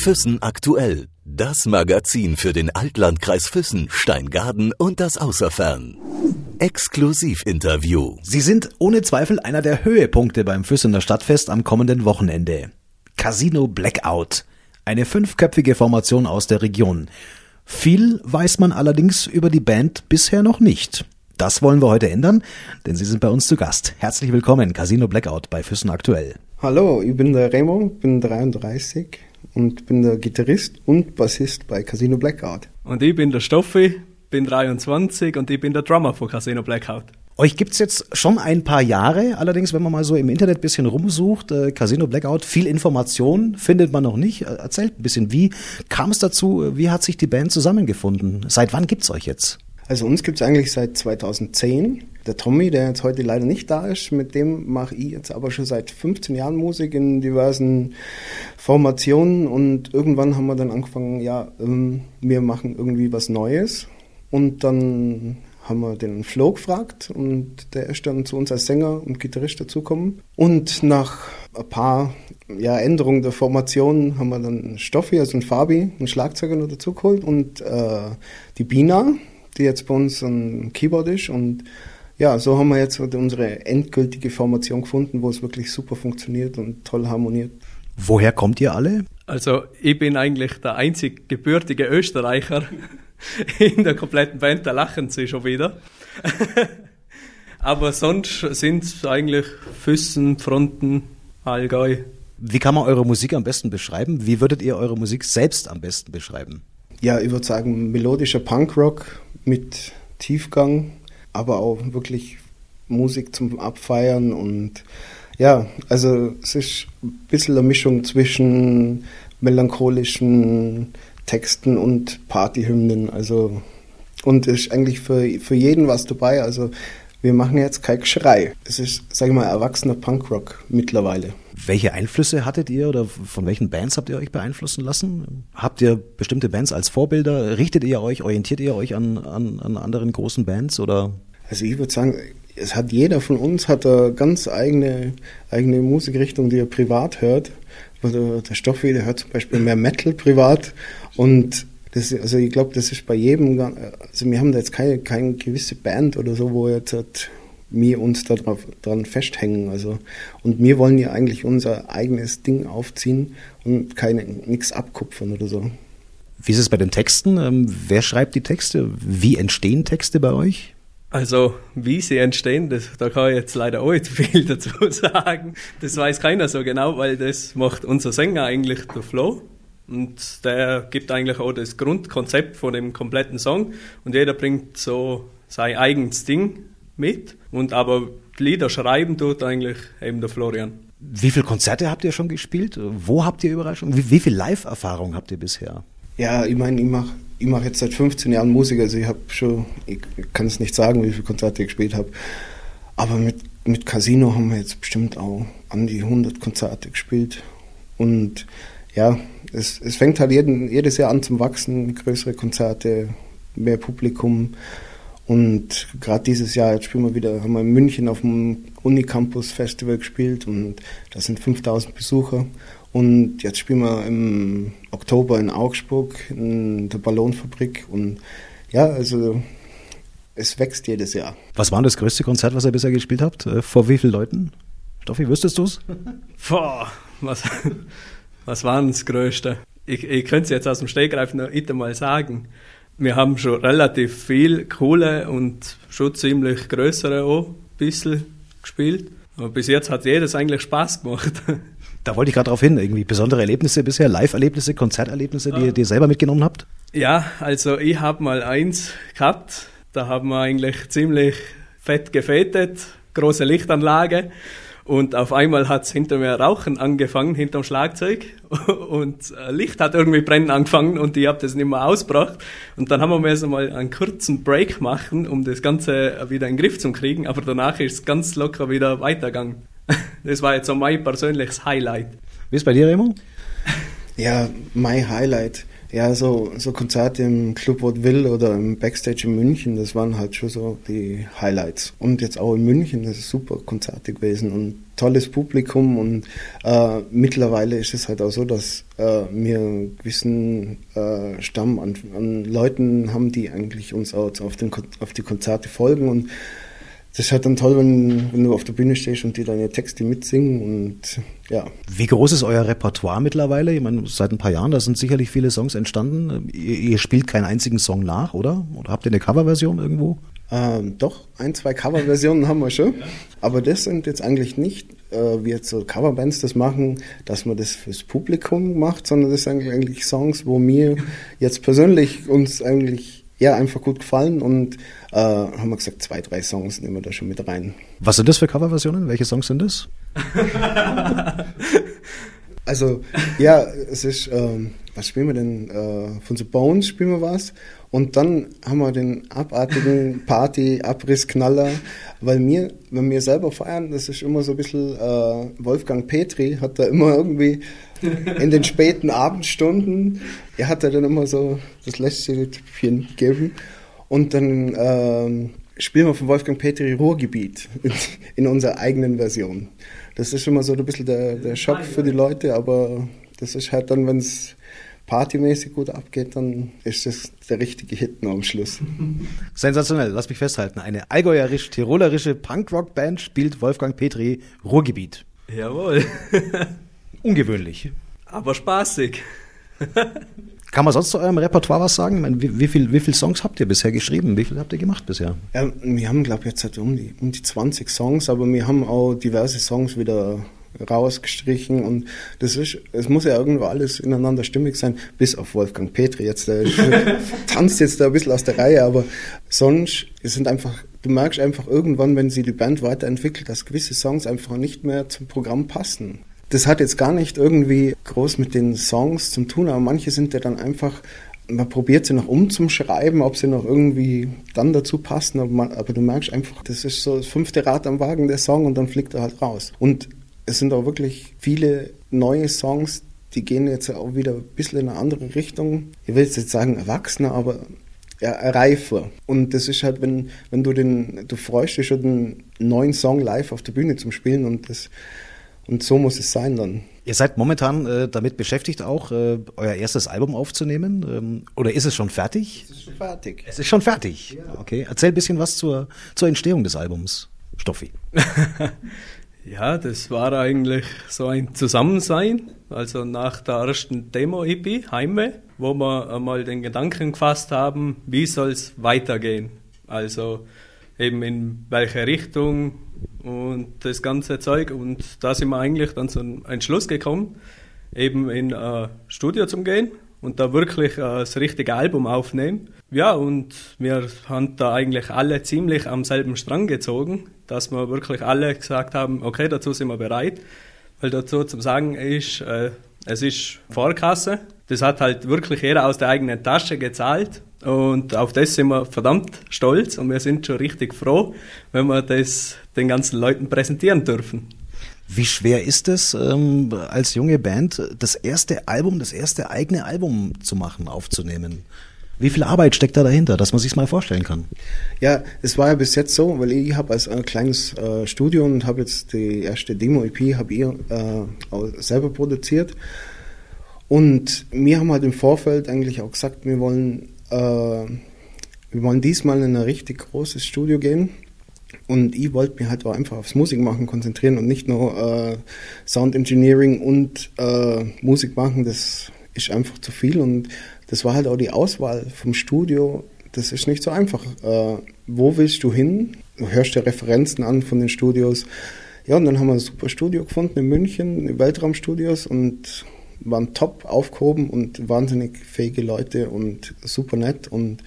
Füssen aktuell. Das Magazin für den Altlandkreis Füssen, Steingaden und das Außerfern. Exklusivinterview. Sie sind ohne Zweifel einer der Höhepunkte beim Füssener Stadtfest am kommenden Wochenende. Casino Blackout. Eine fünfköpfige Formation aus der Region. Viel weiß man allerdings über die Band bisher noch nicht. Das wollen wir heute ändern, denn Sie sind bei uns zu Gast. Herzlich willkommen, Casino Blackout bei Füssen aktuell. Hallo, ich bin der Remo, bin 33 und bin der Gitarrist und Bassist bei Casino Blackout. Und ich bin der Stoffi, bin 23 und ich bin der Drummer von Casino Blackout. Euch gibt's jetzt schon ein paar Jahre, allerdings, wenn man mal so im Internet ein bisschen rumsucht, äh, Casino Blackout, viel Information findet man noch nicht. Äh, erzählt ein bisschen, wie kam es dazu, wie hat sich die Band zusammengefunden? Seit wann gibt's euch jetzt? Also uns gibt's eigentlich seit 2010. Der Tommy, der jetzt heute leider nicht da ist, mit dem mache ich jetzt aber schon seit 15 Jahren Musik in diversen Formationen und irgendwann haben wir dann angefangen, ja, ähm, wir machen irgendwie was Neues und dann haben wir den Flo gefragt und der ist dann zu uns als Sänger und Gitarrist dazugekommen. Und nach ein paar ja, Änderungen der Formation haben wir dann Stoffi, also ein Fabi, einen Schlagzeuger noch dazugeholt und äh, die Bina, die jetzt bei uns ein Keyboard ist. Und ja, so haben wir jetzt unsere endgültige Formation gefunden, wo es wirklich super funktioniert und toll harmoniert. Woher kommt ihr alle? Also ich bin eigentlich der einzig gebürtige Österreicher in der kompletten Band, da lachen sie schon wieder. Aber sonst sind es eigentlich Füssen, Fronten, Allgäu. Wie kann man eure Musik am besten beschreiben? Wie würdet ihr eure Musik selbst am besten beschreiben? Ja, ich würde sagen, melodischer Punkrock mit Tiefgang, aber auch wirklich Musik zum Abfeiern und ja, also es ist ein bisschen eine Mischung zwischen melancholischen Texten und Partyhymnen, also und es ist eigentlich für, für jeden was dabei, also wir machen jetzt kein Geschrei. Es ist, sage ich mal, erwachsener Punkrock mittlerweile. Welche Einflüsse hattet ihr oder von welchen Bands habt ihr euch beeinflussen lassen? Habt ihr bestimmte Bands als Vorbilder? Richtet ihr euch, orientiert ihr euch an, an, an anderen großen Bands oder? Also ich würde sagen, es hat jeder von uns hat eine ganz eigene, eigene Musikrichtung, die er privat hört. Der, der hört zum Beispiel mehr Metal privat und das, also ich glaube, das ist bei jedem, also wir haben da jetzt keine, keine gewisse Band oder so, wo jetzt halt wir uns da drauf, dran festhängen. Also, und wir wollen ja eigentlich unser eigenes Ding aufziehen und keine, nichts abkupfern oder so. Wie ist es bei den Texten? Ähm, wer schreibt die Texte? Wie entstehen Texte bei euch? Also, wie sie entstehen, das, da kann ich jetzt leider auch nicht viel dazu sagen. Das weiß keiner so genau, weil das macht unser Sänger eigentlich, der Flo. Und der gibt eigentlich auch das Grundkonzept von dem kompletten Song. Und jeder bringt so sein eigenes Ding mit. Und aber Lieder schreiben tut eigentlich eben der Florian. Wie viele Konzerte habt ihr schon gespielt? Wo habt ihr Überraschungen? Wie, wie viel Live-Erfahrung habt ihr bisher? Ja, ich meine, ich mache ich mach jetzt seit 15 Jahren Musik, also ich habe schon, ich kann es nicht sagen, wie viele Konzerte ich gespielt habe. Aber mit, mit Casino haben wir jetzt bestimmt auch an die 100 Konzerte gespielt. Und ja, es, es fängt halt jeden, jedes Jahr an zum Wachsen, größere Konzerte, mehr Publikum. Und gerade dieses Jahr jetzt spielen wir wieder, haben wir in München auf dem Unicampus Festival gespielt und da sind 5000 Besucher. Und jetzt spielen wir im Oktober in Augsburg in der Ballonfabrik und ja, also es wächst jedes Jahr. Was war das größte Konzert, was ihr bisher gespielt habt? Äh, vor wie vielen Leuten? Stoffi, wüsstest du es? Boah, was, was war das Größte? Ich, ich könnte es jetzt aus dem Stegreif noch einmal sagen. Wir haben schon relativ viel coole und schon ziemlich größere auch ein bisschen gespielt. Aber bis jetzt hat jedes eigentlich Spaß gemacht. Da wollte ich gerade darauf hin, irgendwie besondere Erlebnisse bisher, Live-Erlebnisse, Konzerterlebnisse, die, die ihr selber mitgenommen habt? Ja, also ich habe mal eins gehabt, da haben wir eigentlich ziemlich fett gefetet, große Lichtanlage und auf einmal hat es hinter mir Rauchen angefangen, hinterm Schlagzeug. Und äh, Licht hat irgendwie brennen angefangen und ich habe das nicht mehr ausgebracht. Und dann haben wir erst einmal einen kurzen Break machen, um das Ganze wieder in den Griff zu kriegen. Aber danach ist es ganz locker wieder weitergegangen. Das war jetzt so mein persönliches Highlight. Wie ist bei dir, Remo? Ja, mein Highlight Ja, so, so Konzerte im Club Vaudeville oder im Backstage in München, das waren halt schon so die Highlights. Und jetzt auch in München, das ist super Konzerte gewesen und tolles Publikum und äh, mittlerweile ist es halt auch so, dass äh, wir einen gewissen äh, Stamm an, an Leuten haben, die eigentlich uns auch auf, den, auf die Konzerte folgen und das ist halt dann toll, wenn, wenn du auf der Bühne stehst und die deine Texte mitsingen und ja. Wie groß ist euer Repertoire mittlerweile? Ich meine, seit ein paar Jahren, da sind sicherlich viele Songs entstanden. Ihr, ihr spielt keinen einzigen Song nach, oder? Oder habt ihr eine Coverversion irgendwo? Ähm, doch, ein, zwei Coverversionen haben wir schon. Aber das sind jetzt eigentlich nicht, äh, wie jetzt so Coverbands das machen, dass man das fürs Publikum macht, sondern das sind eigentlich Songs, wo mir jetzt persönlich uns eigentlich ja, einfach gut gefallen und äh, haben wir gesagt, zwei, drei Songs nehmen wir da schon mit rein. Was sind das für Coverversionen? Welche Songs sind das? also, ja, es ist, ähm, was spielen wir denn? Äh, von The Bones spielen wir was. Und dann haben wir den abartigen Party-Abrissknaller, weil mir, wenn wir selber feiern, das ist immer so ein bisschen, äh, Wolfgang Petri hat da immer irgendwie in den späten Abendstunden, er hat da dann immer so das letzte Tippchen gegeben. Und dann ähm, spielen wir von Wolfgang Petri Ruhrgebiet in, in, unserer eigenen Version. Das ist immer so ein bisschen der, der Schock für die Leute, aber das ist halt dann, wenn es partymäßig gut abgeht, dann ist das der richtige Hit noch am Schluss. Sensationell, lass mich festhalten. Eine allgäuerisch-tirolerische Punkrock-Band spielt Wolfgang Petri Ruhrgebiet. Jawohl. Ungewöhnlich. Aber spaßig. Kann man sonst zu eurem Repertoire was sagen? Meine, wie, wie viele wie viel Songs habt ihr bisher geschrieben? Wie viel habt ihr gemacht bisher? Ja, wir haben, glaube ich, jetzt halt um die, um die 20 Songs, aber wir haben auch diverse Songs wieder rausgestrichen und das ist, es muss ja irgendwo alles ineinander stimmig sein, bis auf Wolfgang Petri jetzt, der tanzt jetzt da ein bisschen aus der Reihe, aber sonst sind einfach, du merkst einfach irgendwann, wenn sie die Band weiterentwickelt, dass gewisse Songs einfach nicht mehr zum Programm passen. Das hat jetzt gar nicht irgendwie groß mit den Songs zu tun, aber manche sind ja dann einfach man probiert sie noch umzuschreiben, ob sie noch irgendwie dann dazu passen, aber, man, aber, du merkst einfach, das ist so das fünfte Rad am Wagen der Song und dann fliegt er halt raus. Und es sind auch wirklich viele neue Songs, die gehen jetzt auch wieder ein bisschen in eine andere Richtung. Ich will jetzt sagen erwachsener, aber ja, reifer. Und das ist halt, wenn, wenn du den, du freust dich schon einen neuen Song live auf der Bühne zum Spielen und das, und so muss es sein dann. Ihr seid momentan äh, damit beschäftigt, auch äh, euer erstes Album aufzunehmen. Ähm, oder ist es schon fertig? Es ist schon fertig. Es ist schon fertig. Ja. Okay. Erzähl ein bisschen was zur, zur Entstehung des Albums, Stoffi. Ja, das war eigentlich so ein Zusammensein. Also nach der ersten Demo-EP, Heimweh, wo wir einmal den Gedanken gefasst haben, wie soll es weitergehen. Also eben in welche Richtung und das ganze Zeug. Und da sind wir eigentlich dann zu einem Entschluss gekommen, eben in ein Studio zu gehen und da wirklich das richtige Album aufnehmen. Ja, und wir haben da eigentlich alle ziemlich am selben Strang gezogen, dass wir wirklich alle gesagt haben, okay, dazu sind wir bereit. Weil dazu zum Sagen ist, äh, es ist Vorkasse. Das hat halt wirklich jeder aus der eigenen Tasche gezahlt. Und auf das sind wir verdammt stolz und wir sind schon richtig froh, wenn wir das den ganzen Leuten präsentieren dürfen. Wie schwer ist es, ähm, als junge Band das erste Album, das erste eigene Album zu machen, aufzunehmen? Wie viel Arbeit steckt da dahinter, dass man sich mal vorstellen kann? Ja, es war ja bis jetzt so, weil ich habe als ein kleines äh, Studio und habe jetzt die erste Demo-EP habe ich äh, selber produziert. Und wir haben halt im Vorfeld eigentlich auch gesagt, wir wollen, äh, wir wollen diesmal in ein richtig großes Studio gehen und ich wollte mich halt auch einfach aufs Musikmachen konzentrieren und nicht nur äh, Sound Engineering und äh, Musik machen. Das ist einfach zu viel. Und das war halt auch die Auswahl vom Studio. Das ist nicht so einfach. Äh, wo willst du hin? Du hörst dir Referenzen an von den Studios. Ja, und dann haben wir ein super Studio gefunden in München, Weltraumstudios und waren top aufgehoben und wahnsinnig fähige Leute und super nett und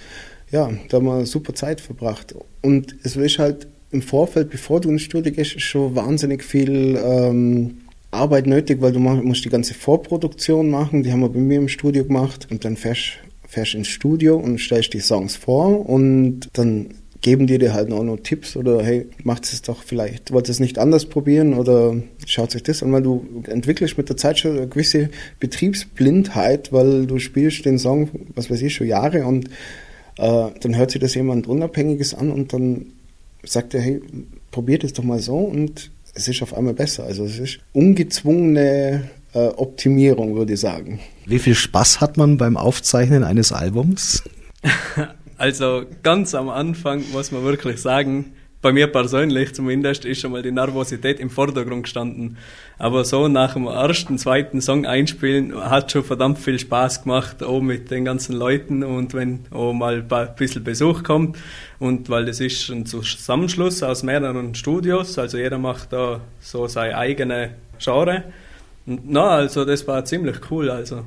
ja, da haben wir super Zeit verbracht. Und es ist halt im Vorfeld, bevor du ins Studio gehst, schon wahnsinnig viel ähm, Arbeit nötig, weil du musst die ganze Vorproduktion machen. Die haben wir bei mir im Studio gemacht und dann fährst, fährst ins Studio und stellst die Songs vor und dann geben die dir halt auch noch Tipps oder hey, macht es doch vielleicht, wollt es nicht anders probieren oder schaut sich das an, weil du entwickelst mit der Zeit schon eine gewisse Betriebsblindheit, weil du spielst den Song, was weiß ich, schon Jahre und äh, dann hört sich das jemand Unabhängiges an und dann sagt er, hey, probiert es doch mal so und es ist auf einmal besser. Also es ist ungezwungene äh, Optimierung, würde ich sagen. Wie viel Spaß hat man beim Aufzeichnen eines Albums? Also ganz am Anfang muss man wirklich sagen, bei mir persönlich zumindest ist schon mal die Nervosität im Vordergrund gestanden. Aber so nach dem ersten, zweiten Song einspielen hat schon verdammt viel Spaß gemacht, auch mit den ganzen Leuten und wenn auch mal ein bisschen Besuch kommt. Und weil das ist ein Zusammenschluss aus mehreren Studios, also jeder macht da so seine eigene Genre. Und na, also das war ziemlich cool, also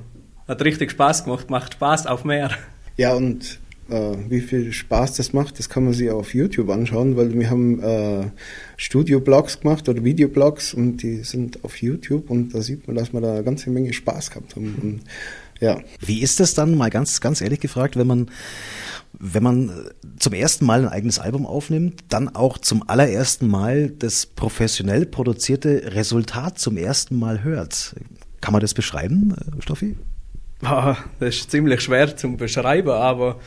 hat richtig Spaß gemacht, macht Spaß auf mehr. Ja, und äh, wie viel Spaß das macht, das kann man sich auf YouTube anschauen, weil wir haben äh, Studio-Blogs gemacht oder Videoblogs und die sind auf YouTube und da sieht man, dass wir da eine ganze Menge Spaß gehabt haben. Und, ja. Wie ist das dann, mal ganz, ganz ehrlich gefragt, wenn man wenn man zum ersten Mal ein eigenes Album aufnimmt, dann auch zum allerersten Mal das professionell produzierte Resultat zum ersten Mal hört. Kann man das beschreiben, äh, Stoffi? Das ist ziemlich schwer zu beschreiben, aber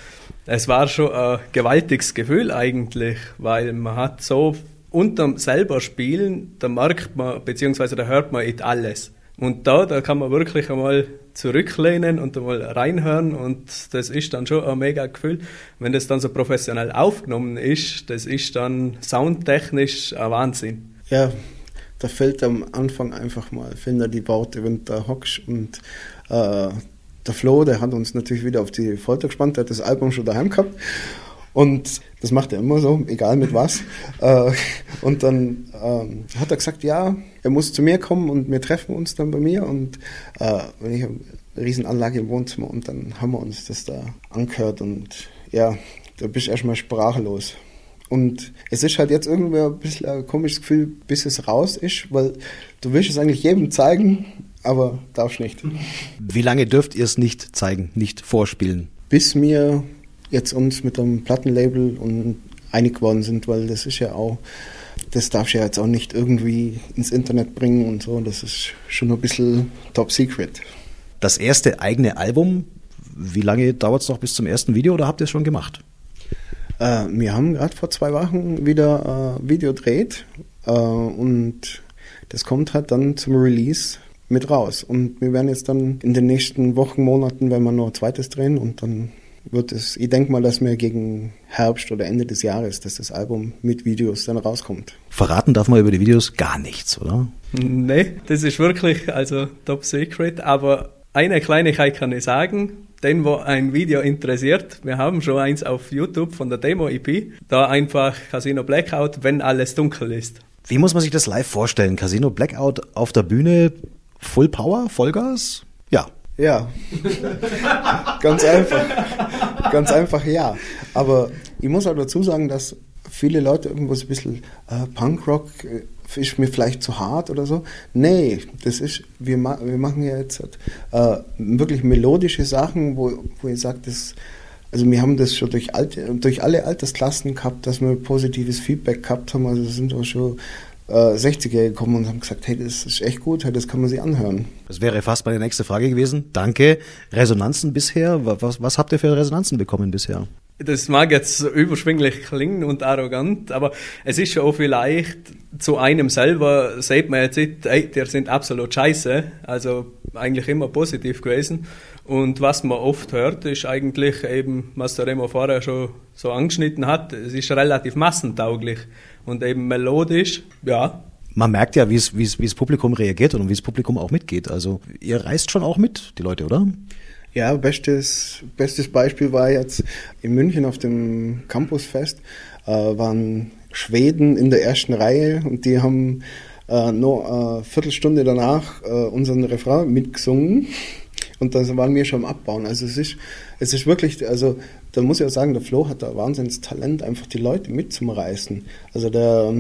es war schon ein gewaltiges Gefühl eigentlich, weil man hat so unterm selber Spielen, da merkt man, beziehungsweise da hört man nicht alles. Und da, da kann man wirklich einmal zurücklehnen und einmal reinhören und das ist dann schon ein mega Gefühl. Wenn das dann so professionell aufgenommen ist, das ist dann soundtechnisch ein Wahnsinn. Ja, da fällt am Anfang einfach mal, finde die Worte, wenn du da hockst und äh, der Flo, der hat uns natürlich wieder auf die Folter gespannt, der hat das Album schon daheim gehabt. Und das macht er immer so, egal mit was. Äh, und dann ähm, hat er gesagt, ja, er muss zu mir kommen und wir treffen uns dann bei mir. Und äh, ich habe eine Riesenanlage im Wohnzimmer und dann haben wir uns das da angehört. Und ja, da bist du erstmal sprachlos. Und es ist halt jetzt irgendwie ein bisschen ein komisches Gefühl, bis es raus ist, weil du willst es eigentlich jedem zeigen, aber darfst nicht. Wie lange dürft ihr es nicht zeigen, nicht vorspielen? Bis wir jetzt uns mit dem Plattenlabel und einig geworden sind, weil das ist ja auch, das darfst du ja jetzt auch nicht irgendwie ins Internet bringen und so, das ist schon ein bisschen top secret. Das erste eigene Album, wie lange dauert es noch bis zum ersten Video oder habt ihr es schon gemacht? Äh, wir haben gerade vor zwei Wochen wieder äh, Video dreht äh, und das kommt halt dann zum Release mit raus. Und wir werden jetzt dann in den nächsten Wochen, Monaten, wenn wir noch ein zweites drehen und dann wird es, ich denke mal, dass wir gegen Herbst oder Ende des Jahres, dass das Album mit Videos dann rauskommt. Verraten darf man über die Videos gar nichts, oder? Nee, das ist wirklich also top secret, aber eine Kleinigkeit kann ich sagen, den, wo ein Video interessiert, wir haben schon eins auf YouTube von der Demo-EP, da einfach Casino Blackout, wenn alles dunkel ist. Wie muss man sich das live vorstellen? Casino Blackout auf der Bühne, Full Power, Vollgas? Ja. Ja. Ganz einfach. Ganz einfach ja. Aber ich muss auch dazu sagen, dass viele Leute irgendwo so ein bisschen äh, Punkrock äh, ist mir vielleicht zu hart oder so. Nee, das ist, wir, ma wir machen ja jetzt äh, wirklich melodische Sachen, wo, wo ich sage, das, also wir haben das schon durch, alte, durch alle Altersklassen gehabt, dass wir positives Feedback gehabt haben. Also sind auch schon äh, 60er gekommen und haben gesagt, hey, das ist echt gut, hey, das kann man sich anhören. Das wäre fast meine nächste Frage gewesen. Danke. Resonanzen bisher, was, was habt ihr für Resonanzen bekommen bisher? Das mag jetzt überschwinglich klingen und arrogant, aber es ist schon auch vielleicht zu einem selber, sieht man jetzt nicht, ey, die sind absolut scheiße, also eigentlich immer positiv gewesen. Und was man oft hört, ist eigentlich eben, was der Remo vorher schon so angeschnitten hat, es ist relativ massentauglich und eben melodisch, ja. Man merkt ja, wie es, wie es, wie das Publikum reagiert und wie das Publikum auch mitgeht. Also ihr reist schon auch mit, die Leute, oder? Ja, bestes, bestes Beispiel war jetzt in München auf dem Campusfest, äh, waren Schweden in der ersten Reihe und die haben äh, nur eine Viertelstunde danach äh, unseren Refrain mitgesungen und da waren wir schon am Abbauen. Also es ist, es ist wirklich, also da muss ich auch sagen, der Flo hat da wahnsinniges Talent, einfach die Leute mitzumreißen. Also der,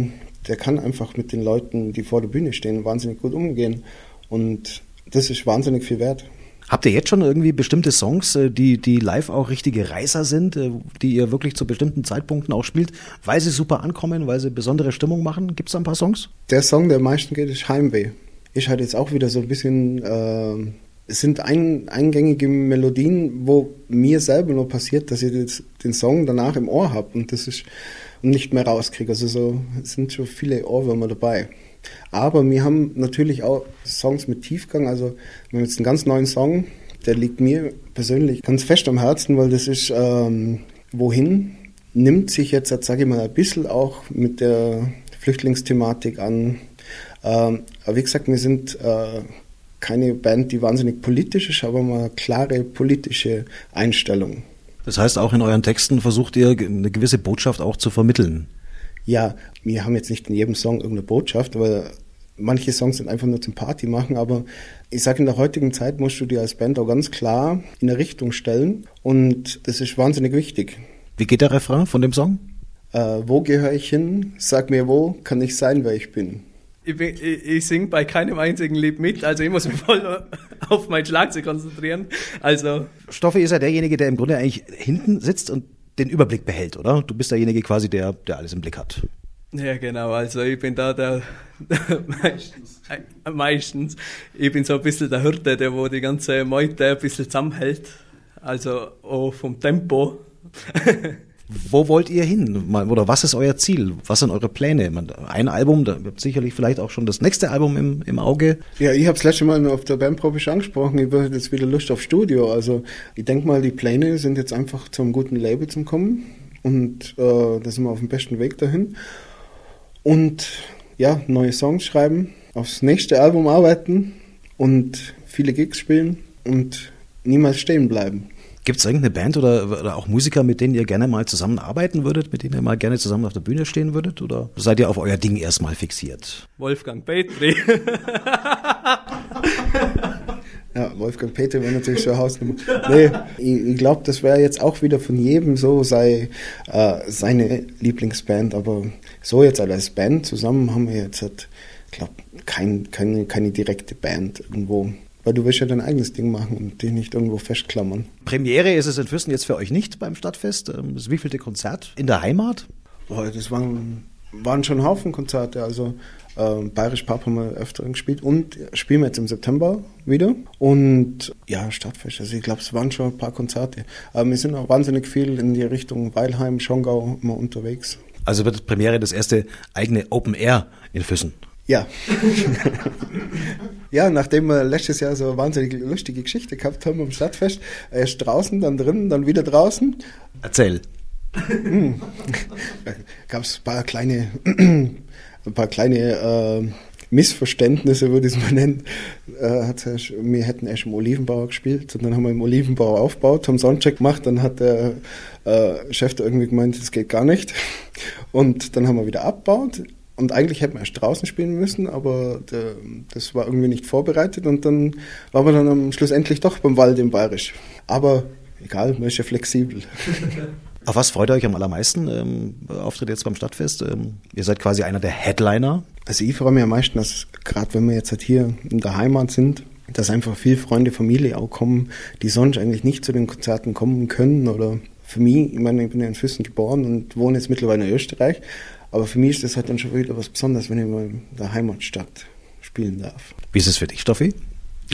der kann einfach mit den Leuten, die vor der Bühne stehen, wahnsinnig gut umgehen und das ist wahnsinnig viel wert. Habt ihr jetzt schon irgendwie bestimmte Songs, äh, die, die live auch richtige Reißer sind, äh, die ihr wirklich zu bestimmten Zeitpunkten auch spielt, weil sie super ankommen, weil sie besondere Stimmung machen? Gibt es da ein paar Songs? Der Song, der am meisten geht, ist Heimweh. Ist halt jetzt auch wieder so ein bisschen, äh, es sind ein, eingängige Melodien, wo mir selber nur passiert, dass ich das, den Song danach im Ohr habe und das ist und nicht mehr rauskriege. Also so sind schon viele Ohrwürmer dabei. Aber wir haben natürlich auch Songs mit Tiefgang. Also wir haben jetzt einen ganz neuen Song, der liegt mir persönlich ganz fest am Herzen, weil das ist ähm, Wohin nimmt sich jetzt, sage ich mal, ein bisschen auch mit der Flüchtlingsthematik an. Ähm, aber wie gesagt, wir sind äh, keine Band, die wahnsinnig politisch ist, aber mal klare politische Einstellung. Das heißt, auch in euren Texten versucht ihr eine gewisse Botschaft auch zu vermitteln. Ja, wir haben jetzt nicht in jedem Song irgendeine Botschaft, aber manche Songs sind einfach nur zum Party machen, aber ich sage, in der heutigen Zeit musst du dir als Band auch ganz klar in eine Richtung stellen und das ist wahnsinnig wichtig. Wie geht der Refrain von dem Song? Äh, wo gehöre ich hin? Sag mir, wo kann ich sein, wer ich bin? Ich, ich, ich singe bei keinem einzigen Lied mit, also ich muss mich voll auf mein Schlagzeug konzentrieren. Also Stoffe ist ja derjenige, der im Grunde eigentlich hinten sitzt und den Überblick behält, oder? Du bist derjenige quasi, der, der alles im Blick hat. Ja, genau. Also ich bin da der, der meistens. meistens. Ich bin so ein bisschen der Hirte, der wo die ganze Meute ein bisschen zusammenhält. Also auch vom Tempo. Wo wollt ihr hin? Oder was ist euer Ziel? Was sind eure Pläne? Ein Album, da wird sicherlich vielleicht auch schon das nächste Album im, im Auge. Ja, ich habe es letzte Mal auf der Bandprobe schon angesprochen. Ich würde jetzt wieder Lust auf Studio. Also ich denke mal, die Pläne sind jetzt einfach zum guten Label zu kommen. Und äh, da sind wir auf dem besten Weg dahin. Und ja, neue Songs schreiben, aufs nächste Album arbeiten und viele Gigs spielen und niemals stehen bleiben. Gibt es irgendeine Band oder, oder, auch Musiker, mit denen ihr gerne mal zusammenarbeiten würdet, mit denen ihr mal gerne zusammen auf der Bühne stehen würdet? Oder seid ihr auf euer Ding erstmal fixiert? Wolfgang Petri. ja, Wolfgang Petri wäre natürlich schon Hausnummer. Nee, ich, ich glaube, das wäre jetzt auch wieder von jedem so sei, äh, seine Lieblingsband, aber so jetzt als Band zusammen haben wir jetzt, halt, glaube kein, keine, keine direkte Band irgendwo weil du willst ja dein eigenes Ding machen und dich nicht irgendwo festklammern. Premiere ist es in Füssen jetzt für euch nicht beim Stadtfest. Ähm, das wievielte Konzert in der Heimat? Boah, das waren, waren schon Haufen Konzerte. Also ähm, Bayerisch Pub haben wir öfter gespielt und spielen wir jetzt im September wieder. Und ja, Stadtfest, also ich glaube, es waren schon ein paar Konzerte. Aber wir sind auch wahnsinnig viel in die Richtung Weilheim, Schongau immer unterwegs. Also wird Premiere das erste eigene Open Air in Füssen? Ja. ja, nachdem wir letztes Jahr so eine wahnsinnig lustige Geschichte gehabt haben am Stadtfest, erst draußen, dann drinnen, dann wieder draußen. Erzähl. Hm. Gab es ein paar kleine, ein paar kleine äh, Missverständnisse, würde ich es mal nennen. Äh, wir hätten erst im Olivenbauer gespielt und dann haben wir im Olivenbauer aufgebaut, haben Soundcheck gemacht, dann hat der äh, Chef da irgendwie gemeint, das geht gar nicht. Und dann haben wir wieder abgebaut und eigentlich hätten wir erst draußen spielen müssen, aber der, das war irgendwie nicht vorbereitet und dann waren wir dann am Schluss endlich doch beim Wald im Bayerisch. Aber egal, man ist ja flexibel. Auf was freut ihr euch am allermeisten? Ähm, Auftritt jetzt beim Stadtfest. Ähm, ihr seid quasi einer der Headliner. Also ich freue mich am meisten, dass gerade wenn wir jetzt halt hier in der Heimat sind, dass einfach viele Freunde, Familie auch kommen, die sonst eigentlich nicht zu den Konzerten kommen können oder für mich, ich meine, ich bin ja in Füssen geboren und wohne jetzt mittlerweile in Österreich, aber für mich ist das halt dann schon wieder was Besonderes, wenn ich mal in der Heimatstadt spielen darf. Wie ist es für dich, Stoffi?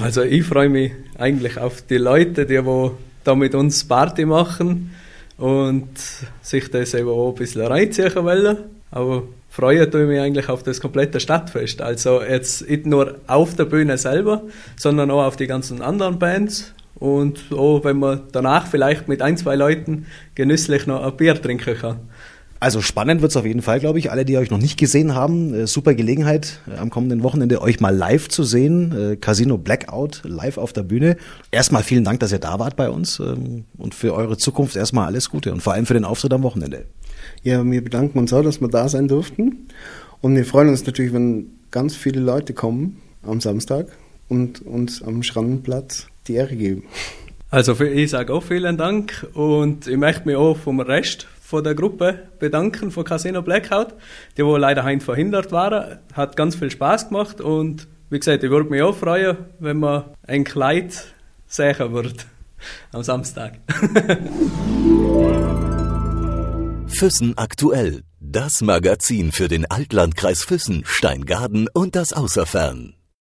Also ich freue mich eigentlich auf die Leute, die wo da mit uns Party machen und sich das eben auch ein bisschen reinziehen wollen. Aber freue ich mich eigentlich auf das komplette Stadtfest. Also jetzt nicht nur auf der Bühne selber, sondern auch auf die ganzen anderen Bands. Und auch wenn man danach vielleicht mit ein, zwei Leuten genüsslich noch ein Bier trinken kann. Also spannend wird es auf jeden Fall, glaube ich. Alle, die euch noch nicht gesehen haben, äh, super Gelegenheit, äh, am kommenden Wochenende euch mal live zu sehen. Äh, Casino Blackout live auf der Bühne. Erstmal vielen Dank, dass ihr da wart bei uns ähm, und für eure Zukunft erstmal alles Gute und vor allem für den Auftritt am Wochenende. Ja, wir bedanken uns auch, dass wir da sein durften. Und wir freuen uns natürlich, wenn ganz viele Leute kommen am Samstag und uns am Schrannenplatz die Ehre geben. Also ich sage auch vielen Dank und ich möchte mich auch vom Rest von der Gruppe bedanken von Casino Blackout, die wo leider heim verhindert waren. Hat ganz viel Spaß gemacht und wie gesagt, ich würde mich auch freuen, wenn man ein Kleid sehen wird am Samstag. Füssen aktuell. Das Magazin für den Altlandkreis Füssen, Steingaden und das Außerfern.